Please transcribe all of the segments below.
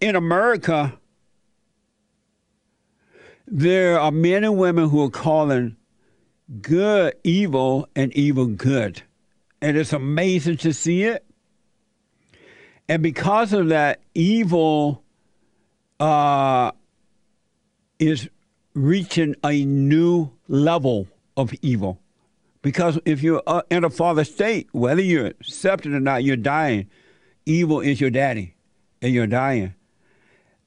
in America, there are men and women who are calling good evil and evil good. And it's amazing to see it. And because of that, evil uh, is reaching a new level of evil. Because if you're uh, in a father state, whether you're accepted or not, you're dying. Evil is your daddy, and you're dying.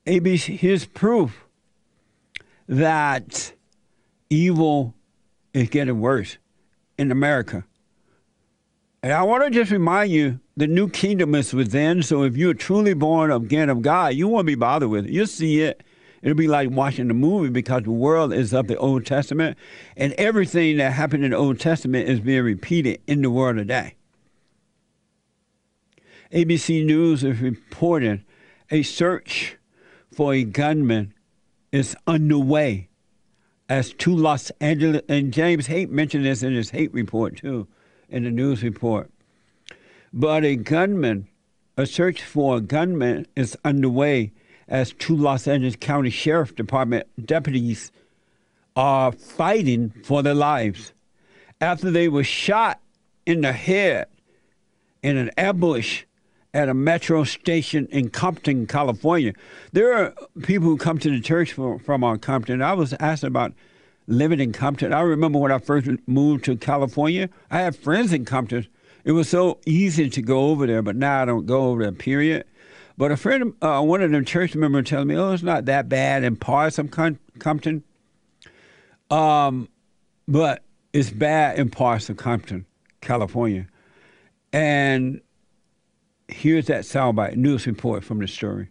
ABC, here's proof that evil is getting worse in America. And I want to just remind you the new kingdom is within. So if you're truly born again of God, you won't be bothered with it. You'll see it. It'll be like watching the movie because the world is of the Old Testament, and everything that happened in the Old Testament is being repeated in the world today. ABC News is reporting a search for a gunman is underway as two Los Angeles, and James Haight mentioned this in his hate report too, in the news report. But a gunman, a search for a gunman is underway as two Los Angeles County Sheriff Department deputies are fighting for their lives after they were shot in the head in an ambush at a metro station in Compton, California. There are people who come to the church from, from our Compton. I was asked about living in Compton. I remember when I first moved to California, I had friends in Compton. It was so easy to go over there, but now I don't go over there, period. But a friend, uh, one of them church members telling me, oh, it's not that bad in parts of Compton. Um, but it's bad in parts of Compton, California. And here's that soundbite news report from the story.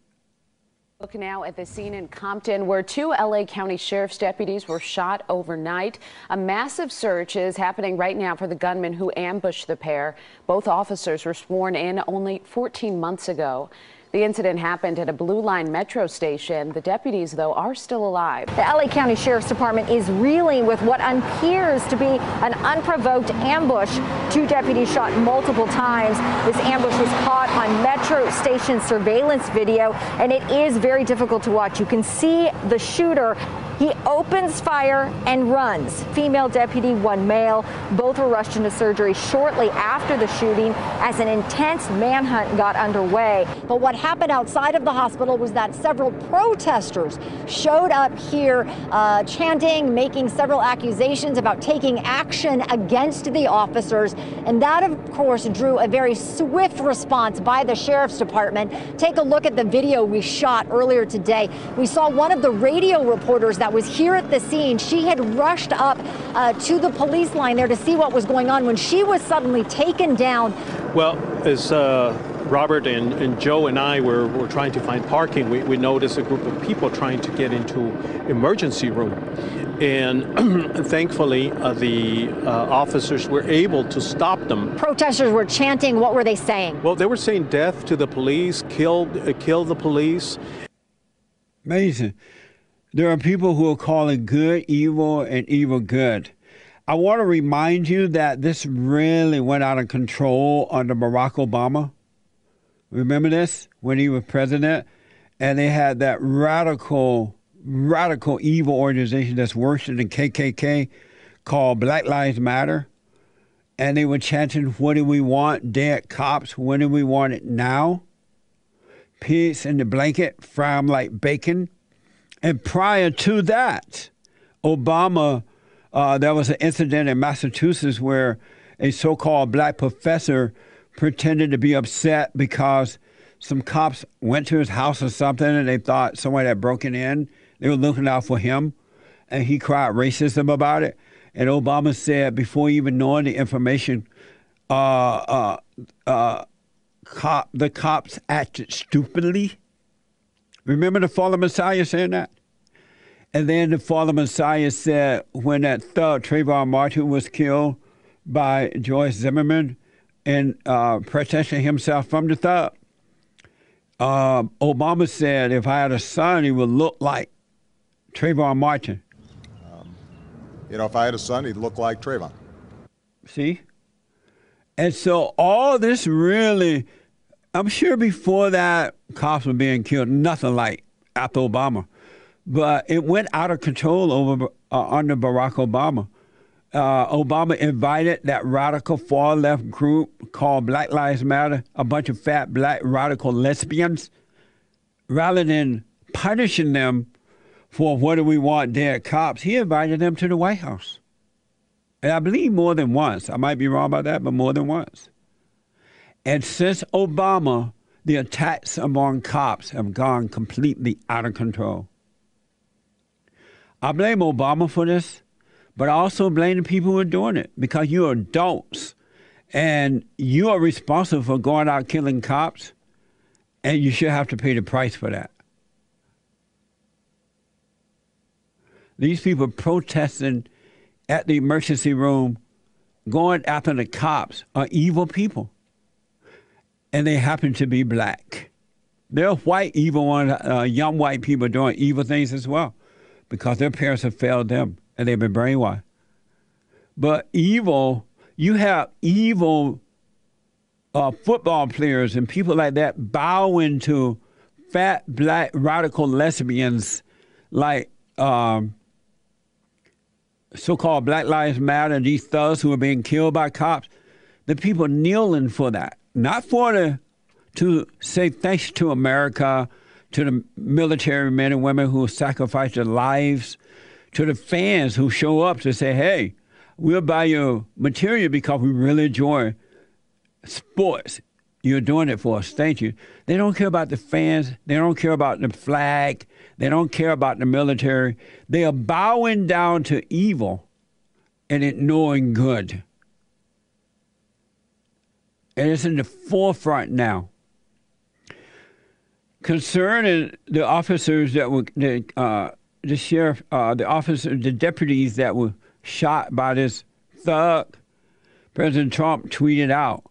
Look now at the scene in Compton where two LA County Sheriff's deputies were shot overnight. A massive search is happening right now for the gunman who ambushed the pair. Both officers were sworn in only 14 months ago. The incident happened at a Blue Line metro station. The deputies, though, are still alive. The LA County Sheriff's Department is reeling with what appears to be an unprovoked ambush. Two deputies shot multiple times. This ambush was caught on metro station surveillance video, and it is very difficult to watch. You can see the shooter he opens fire and runs. Female deputy, one male. Both were rushed into surgery shortly after the shooting as an intense manhunt got underway. But what happened outside of the hospital was that several protesters showed up here uh, chanting, making several accusations about taking action against the officers. And that, of course, drew a very swift response by the sheriff's department. Take a look at the video we shot earlier today. We saw one of the radio reporters that was here at the scene. She had rushed up uh, to the police line there to see what was going on when she was suddenly taken down. Well, as uh, Robert and, and, Joe and I were, were trying to find parking, we, we noticed a group of people trying to get into emergency room. And thankfully, uh, the uh, officers were able to stop them. Protesters were chanting. What were they saying? Well, they were saying death to the police, kill, uh, kill the police. Amazing. There are people who are calling good evil and evil good. I want to remind you that this really went out of control under Barack Obama. Remember this when he was president? And they had that radical, radical evil organization that's worse than the KKK called Black Lives Matter. And they were chanting, What do we want? Dead cops. When do we want it now? Pigs in the blanket, fry them like bacon. And prior to that, Obama, uh, there was an incident in Massachusetts where a so called black professor pretended to be upset because some cops went to his house or something and they thought someone had broken in. They were looking out for him. And he cried racism about it. And Obama said, before even knowing the information, uh, uh, uh, cop, the cops acted stupidly Remember the fallen Messiah saying that? And then the fallen Messiah said when that thug, Trayvon Martin, was killed by George Zimmerman and uh, protecting himself from the thug, uh, Obama said if I had a son, he would look like Trayvon Martin. Um, you know, if I had a son, he'd look like Trayvon. See? And so all this really I'm sure before that, cops were being killed, nothing like after Obama. But it went out of control over uh, under Barack Obama. Uh, Obama invited that radical far left group called Black Lives Matter, a bunch of fat black radical lesbians, rather than punishing them for what do we want dead cops, he invited them to the White House. And I believe more than once. I might be wrong about that, but more than once. And since Obama, the attacks among cops have gone completely out of control. I blame Obama for this, but I also blame the people who are doing it because you're adults and you are responsible for going out killing cops, and you should have to pay the price for that. These people protesting at the emergency room, going after the cops, are evil people. And they happen to be black. They're white, evil ones, uh, young white people doing evil things as well because their parents have failed them and they've been brainwashed. But evil, you have evil uh, football players and people like that bowing to fat black radical lesbians like um, so-called Black Lives Matter, these thugs who are being killed by cops, the people kneeling for that, not for the to say thanks to America, to the military men and women who sacrificed their lives, to the fans who show up to say, "Hey, we'll buy your material because we really enjoy sports. You're doing it for us. Thank you." They don't care about the fans. They don't care about the flag. They don't care about the military. They are bowing down to evil and ignoring good. And it's in the forefront now. Concerning the officers that were, the, uh, the sheriff, uh, the officers, the deputies that were shot by this thug, President Trump tweeted out.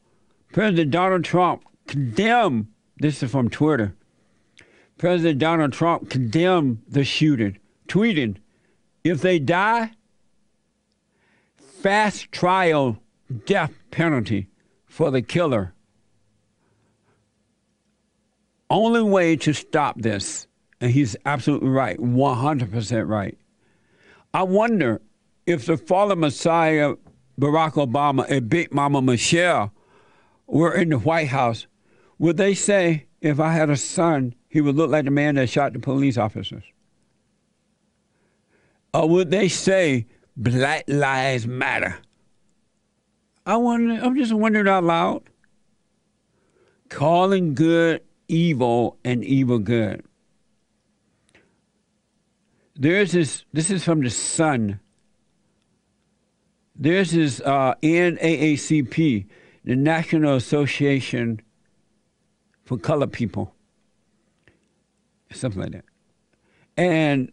President Donald Trump condemned, this is from Twitter, President Donald Trump condemned the shooting, tweeting, if they die, fast trial death penalty for the killer. Only way to stop this, and he's absolutely right, 100% right. I wonder if the fallen Messiah, Barack Obama, and Big Mama Michelle were in the White House, would they say, if I had a son, he would look like the man that shot the police officers? Or would they say Black Lives Matter? I wonder. I'm just wondering out loud. Calling good evil and evil good. There's this. This is from the Sun. There's this uh, NAACP, the National Association for Colored People something like that. And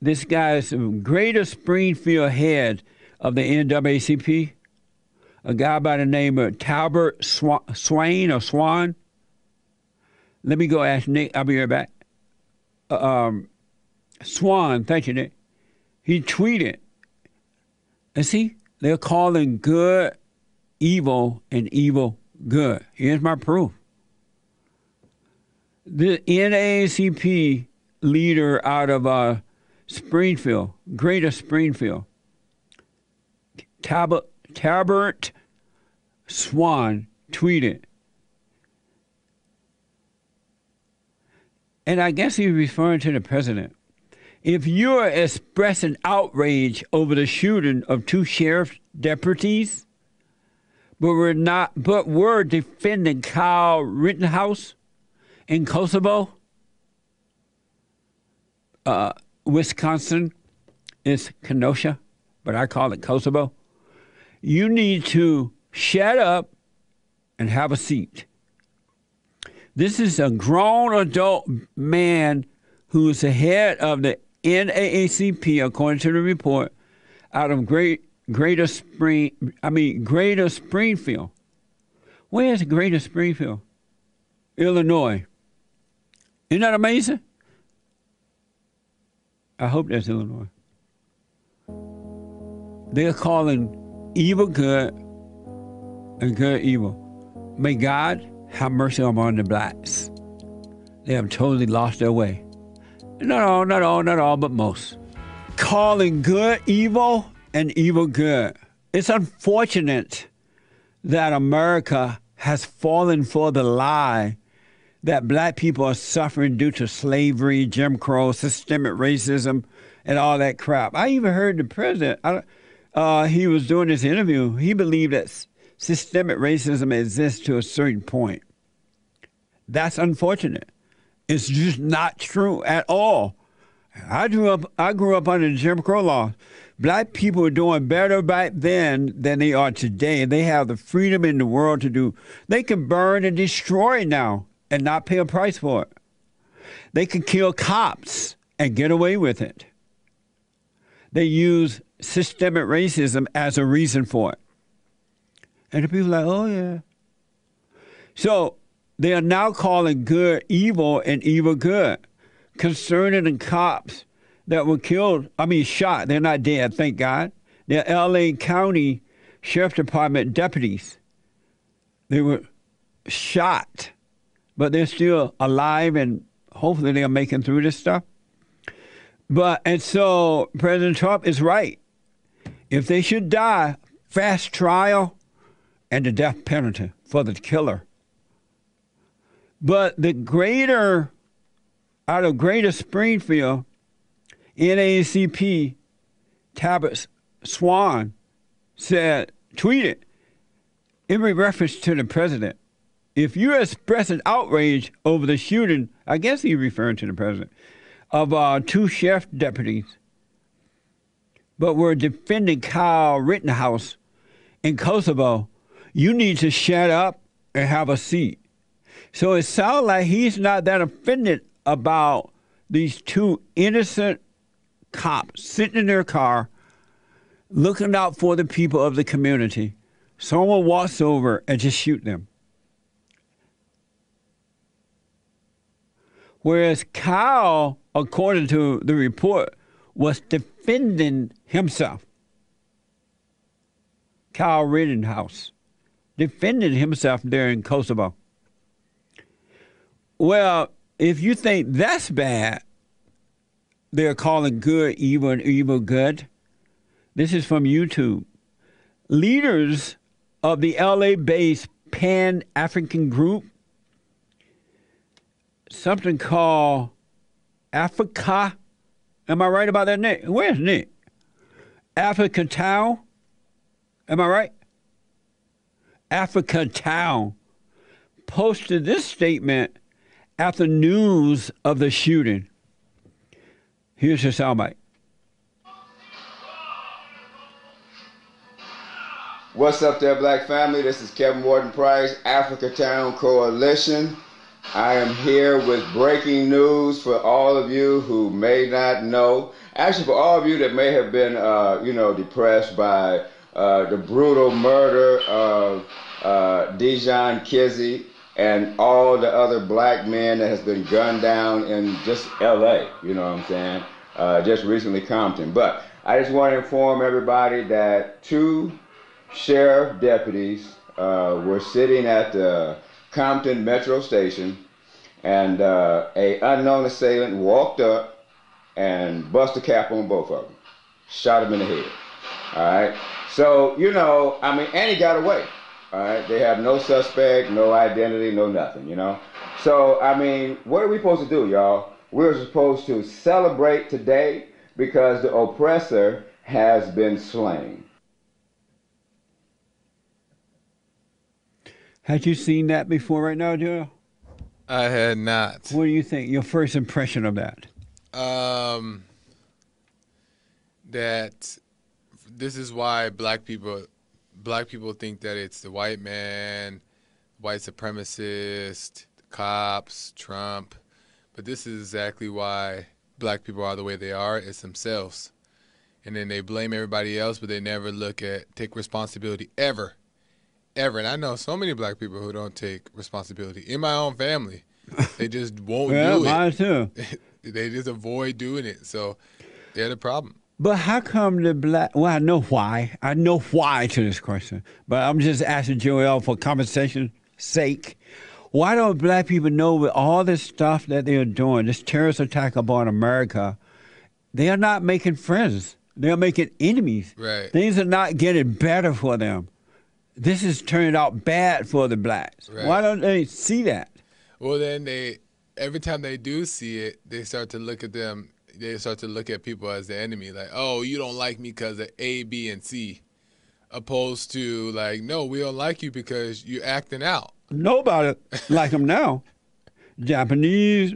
this guy is the Greater Springfield head of the NAACP, a guy by the name of Talbert Swain or Swan. Let me go ask Nick. I'll be right back. Uh, um, Swan, thank you, Nick. He tweeted, and see, they're calling good evil and evil good. Here's my proof the NAACP leader out of uh, Springfield, Greater Springfield, Tab- Tabert Swan tweeted, and I guess he's referring to the president. If you're expressing outrage over the shooting of two sheriff deputies, but we're not, but we're defending Kyle Rittenhouse in Kosovo, uh, Wisconsin is Kenosha, but I call it Kosovo. You need to shut up and have a seat. This is a grown adult man who is the head of the NAACP, according to the report, out of Great Greater Spring. I mean Greater Springfield. Where is Greater Springfield? Illinois. Isn't that amazing? I hope that's Illinois. They're calling evil good and good evil. May God have mercy on the blacks. They have totally lost their way. Not all, not all, not all, but most. Calling good evil and evil good. It's unfortunate that America has fallen for the lie that black people are suffering due to slavery, Jim Crow, systemic racism, and all that crap. I even heard the president, uh, he was doing this interview, he believed that systemic racism exists to a certain point. That's unfortunate. It's just not true at all. I grew up I grew up under Jim Crow law. Black people were doing better back then than they are today. They have the freedom in the world to do. They can burn and destroy now and not pay a price for it. They can kill cops and get away with it. They use systemic racism as a reason for it. And the people are like, oh yeah. So they are now calling good evil and evil good. Concerning the cops that were killed, I mean shot, they're not dead, thank God. They're LA County Sheriff Department deputies. They were shot, but they're still alive and hopefully they're making through this stuff. But and so President Trump is right. If they should die, fast trial and the death penalty for the killer. But the greater, out of Greater Springfield, NAACP Tabitha Swan said, tweeted in reference to the president, if you express an outrage over the shooting, I guess he's referring to the president, of uh, two sheriff deputies, but we're defending Kyle Rittenhouse in Kosovo, you need to shut up and have a seat. So it sounds like he's not that offended about these two innocent cops sitting in their car looking out for the people of the community. Someone walks over and just shoot them. Whereas Kyle, according to the report, was defending himself. Kyle Rittenhouse defended himself there in Kosovo. Well, if you think that's bad, they're calling good evil and evil good. This is from YouTube. Leaders of the LA based Pan African group, something called Africa. Am I right about that, Nick? Where's Nick? Africa Town. Am I right? Africa Town posted this statement after news of the shooting. Here's the soundbite. What's up there, Black family? This is Kevin Warden Price, Africa Town Coalition. I am here with breaking news for all of you who may not know. Actually, for all of you that may have been, uh, you know, depressed by uh, the brutal murder of uh, Dijon Kizzee and all the other black men that has been gunned down in just L.A. You know what I'm saying? Uh, just recently Compton. But I just want to inform everybody that two sheriff deputies uh, were sitting at the Compton Metro Station, and uh, a unknown assailant walked up and busted a cap on both of them, shot him in the head. All right. So you know, I mean, and he got away. All right, they have no suspect, no identity, no nothing, you know. So I mean, what are we supposed to do, y'all? We're supposed to celebrate today because the oppressor has been slain. Had you seen that before right now, Joe? I had not. What do you think? Your first impression of that? Um, that this is why black people black people think that it's the white man, white supremacist, cops, Trump, but this is exactly why black people are the way they are. It's themselves, and then they blame everybody else, but they never look at take responsibility ever, ever. And I know so many black people who don't take responsibility in my own family. They just won't well, do it. Mine too. they just avoid doing it. So they're the problem. But how come the black? Well, I know why. I know why to this question, but I'm just asking Joel for conversation's sake. Why don't black people know with all this stuff that they are doing, this terrorist attack upon America, they are not making friends. They are making enemies. Right. Things are not getting better for them. This is turning out bad for the blacks. Right. Why don't they see that? Well, then they every time they do see it, they start to look at them. They start to look at people as the enemy, like, oh, you don't like me because of A, B, and C, opposed to like, no, we don't like you because you're acting out. Nobody like them now. Japanese,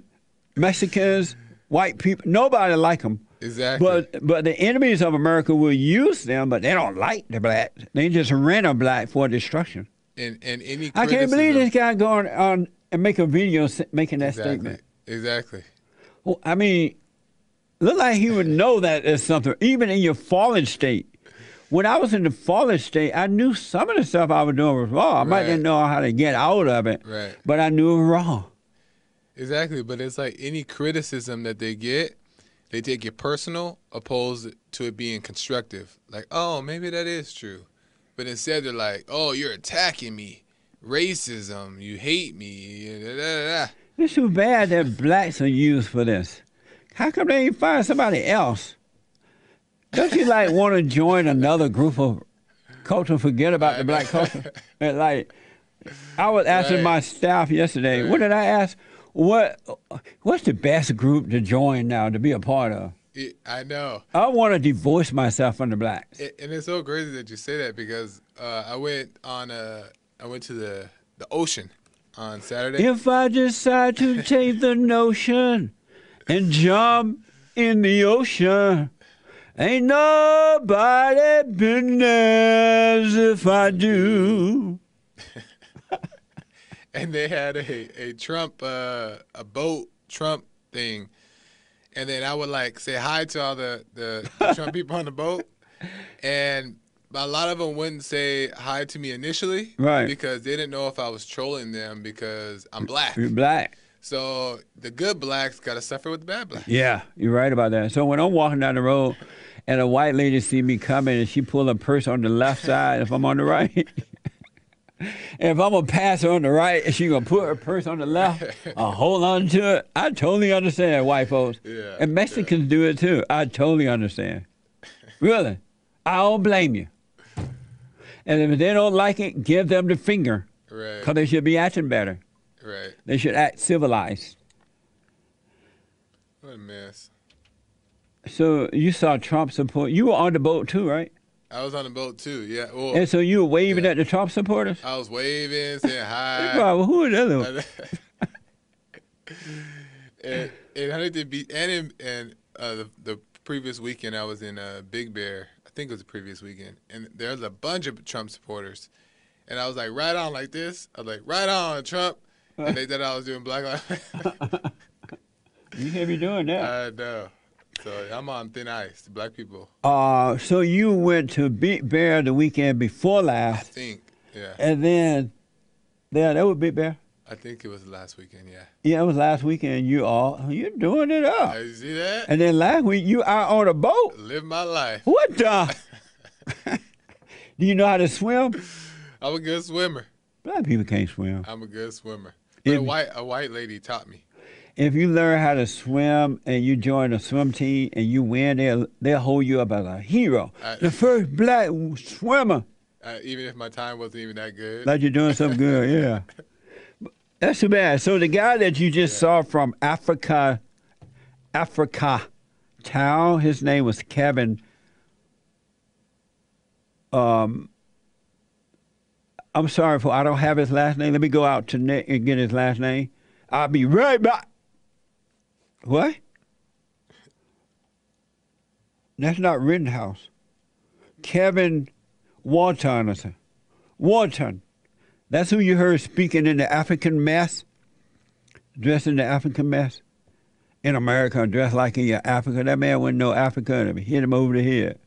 Mexicans, white people, nobody like them. Exactly. But but the enemies of America will use them, but they don't like the black. They just rent a black for destruction. and and any I can't believe this guy going on and make a video making that exactly. statement. Exactly. Well, I mean, look like he would know that as something, even in your fallen state. When I was in the fallen state, I knew some of the stuff I was doing was wrong. I might Right. didn't know how to get out of it, Right. but I knew it was wrong. Exactly, but it's like any criticism that they get, they take it personal, opposed to it being constructive. Like, oh, maybe that is true, but instead they're like, oh, you're attacking me, racism, you hate me. Da, da, da, da. It's too bad that blacks are used for this. How come they ain't find somebody else? Don't you like want to join another group of culture? Forget about the black culture. Like, I was asking Right. my staff yesterday. What did I ask? What What's the best group to join now to be a part of? I know, I want to divorce myself from the blacks. It- and it's so crazy that you say that because uh, I went on a, I went to the the ocean on Saturday. If I decide to take the notion and jump in the ocean, ain't nobody business if I do. and they had a, a Trump uh, a boat Trump thing, and then I would like say hi to all the, the, the Trump people on the boat, and a lot of them wouldn't say hi to me initially, Right. Because they didn't know if I was trolling them because I'm black. You're black. So the good blacks got to suffer with the bad blacks. Yeah, you're right about that. So when I'm walking down the road and a white lady see me coming and she pull a purse on the left side if I'm on the right. And if I'm gonna pass her on the right and she gonna put her purse on the left, I hold on to it. I totally understand white folks. Yeah, and Mexicans do it too. I totally understand. Really. I don't blame you. And if they don't like it, give them the finger. Right, Because they should be acting better. right. They should act civilized. What a mess. So you saw Trump support. You were on the boat too, right? I was on the boat too. Yeah. Well, And so you were waving Yeah. at the Trump supporters? I was waving, saying hi. Well, who are the other ones? and, and Huntington Beach, and in, and uh, the, the previous weekend I was in uh, Big Bear. I think it was the previous weekend, and there's a bunch of Trump supporters, and I was like, right on like this. I was like, right on Trump, and they thought I was doing Black Lives. You can't be doing that. I know. So I'm on thin ice. Black people, Uh, so you went to Big Bear the weekend before last. I think. Yeah, and then, yeah, that was Big Bear. I think it was last weekend. Yeah. Yeah, it was last weekend. You all, you're doing it up. You see that? And then last week you out on a boat. Live my life. What the? Do you know how to swim? I'm a good swimmer. Black people can't swim. I'm a good swimmer. But a white a white lady taught me. If you learn how to swim and you join a swim team and you win, they'll, they'll hold you up as a hero. I- the first black swimmer. Uh, even if my time wasn't even that good. Like you're doing something good, yeah. That's too bad. So the guy that you just saw from Africa, Africa Town, his name was Kevin. Um, I'm sorry for I don't have his last name. Let me go out to Nick and get his last name. I'll be right back. What? That's not Rittenhouse. Kevin something. Wharton. That's who you heard speaking in the African mess, dressed in the African mess. In America, dressed like in Africa. That man wouldn't know Africa and hit him over the head.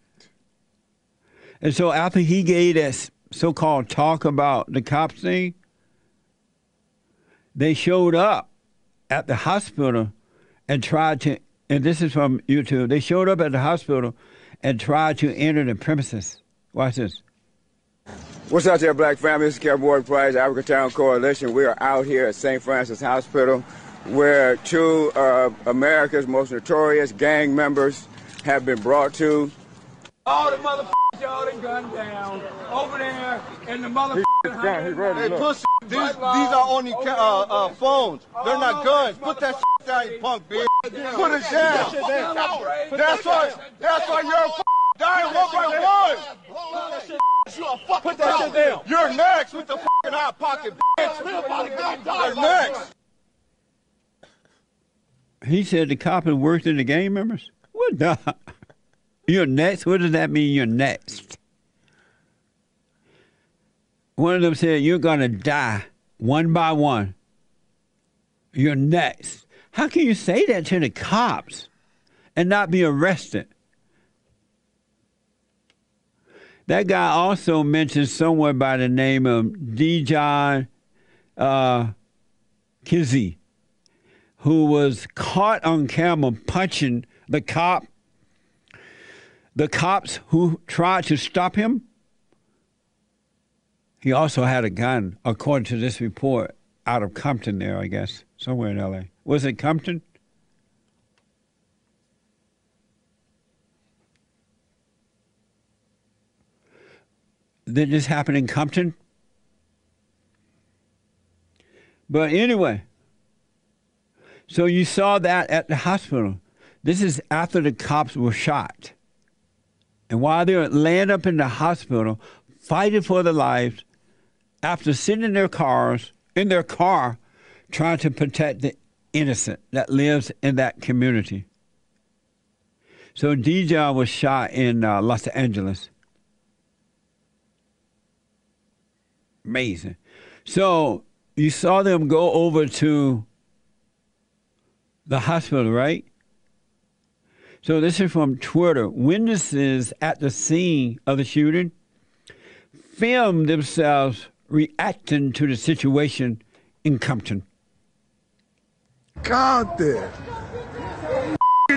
And so after he gave that so-called talk about the cops thing, they showed up at the hospital and tried to, and this is from YouTube, they showed up at the hospital and tried to enter the premises. Watch this. What's up there, Black family? This is Kevin Ward Price, Africa Town Coalition. We are out here at St. Francis Hospital where two of America's most notorious gang members have been brought to. All the motherfuckers y'all done gunned down over there in the motherfucking Hey, pussy, these, these are only ca- uh, uh, phones. They're not guns. Put that shit down, you punk bitch. Put it down. That's why, that's why you're f- dying one by one. Put that shit down. You're next with the fucking hot pocket, bitch. You're next. He said the cop had worked in the gang members. What the? You're next. What does that mean? You're next. One of them said you're gonna die one by one. You're next. How can you say that to the cops and not be arrested? That guy also mentioned someone by the name of Dijon uh, Kizzee, who was caught on camera punching the cop. The cops who tried to stop him. He also had a gun, according to this report, out of Compton there, I guess, somewhere in LA. Was it Compton? Did this happen in Compton? But anyway, so you saw that at the hospital. This is after the cops were shot. And while they were laying up in the hospital, fighting for their lives, after sitting in their cars, in their car, trying to protect the innocent that lives in that community. So DJ was shot in uh, Los Angeles. Amazing. So you saw them go over to the hospital, right? So this is from Twitter. Witnesses at the scene of the shooting filmed themselves reacting to the situation in Compton. Compton.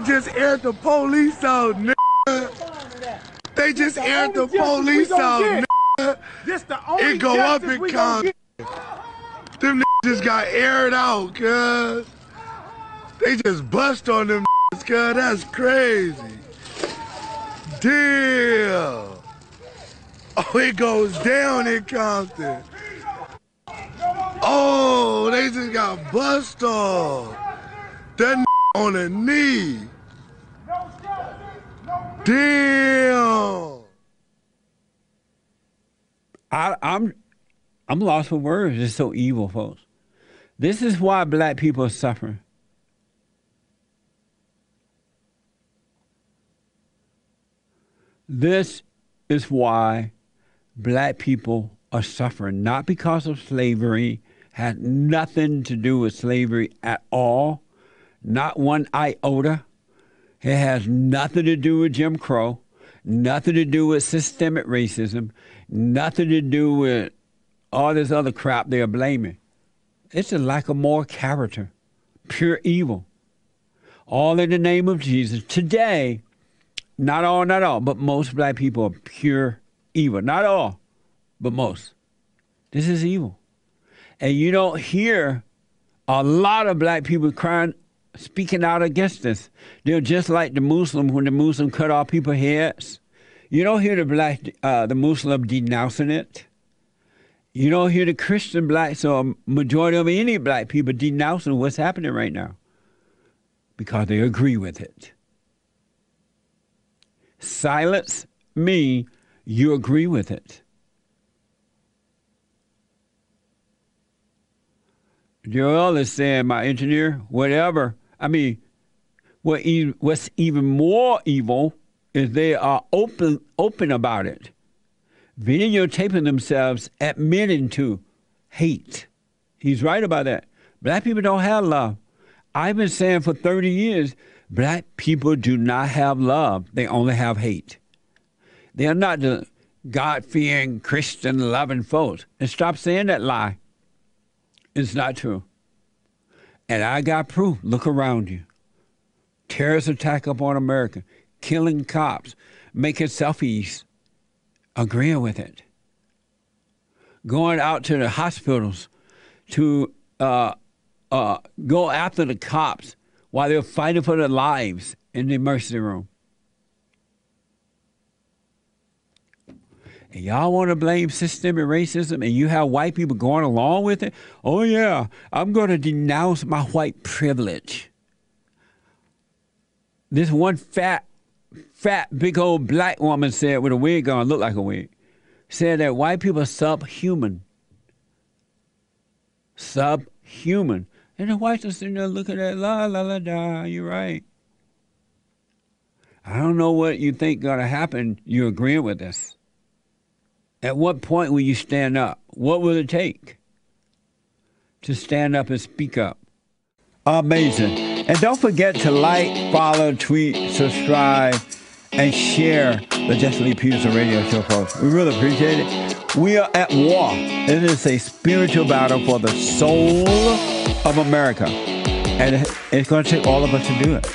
just aired the police out, nigga. They just aired the police out, nigga. This the only It go up justice in we Compton. Them niggas just got aired out, cuz. They just bust on them niggas, cuz. That's crazy. Damn. Oh, it goes down in Compton. Oh, they just got bust off. That on a knee. Damn. I, I'm I'm lost for words. It's so evil, folks. This is why black people are suffering. This is why black people are suffering, not because of slavery, had nothing to do with slavery at all, not one iota. It has nothing to do with Jim Crow, nothing to do with systemic racism, nothing to do with all this other crap they're blaming. It's a lack of moral character, pure evil. All in the name of Jesus. Today, not all, not all, but most black people are pure evil. Not all, but most. This is evil. And you don't hear a lot of black people crying, speaking out against this. They're just like the Muslim when the Muslim cut off people's heads. You don't hear the black, uh, the Muslim denouncing it. You don't hear the Christian blacks or majority of any black people denouncing what's happening right now because they agree with it. Silence me, you agree with it. Joel is saying, my engineer, whatever. I mean, what e- what's even more evil is they are open open about it, videotaping themselves, admitting to hate. He's right about that. Black people don't have love. I've been saying for 30 years, black people do not have love. They only have hate. They are not the God fearing, Christian loving folks. And stop saying that lie. It's not true. And I got proof. Look around you. Terrorist attack upon America, killing cops, making selfies, agreeing with it. going out to the hospitals to uh, uh, go after the cops while they're fighting for their lives in the emergency room. And y'all want to blame systemic racism and you have white people going along with it? Oh, yeah, I'm going to denounce my white privilege. This one fat, fat, big old black woman said with a wig on, looked like a wig, said that white people are subhuman. Subhuman. And the whites are sitting there looking at la la la da, you're right. I don't know what you think gonna happen. You agreeing with this. At what point will you stand up? What will it take to stand up and speak up? Amazing. And don't forget to like, follow, tweet, subscribe, and share the Jesse Lee Peterson radio show, folks. We really appreciate it. We are at war. It is a spiritual battle for the soul of America. And it's going to take all of us to do it.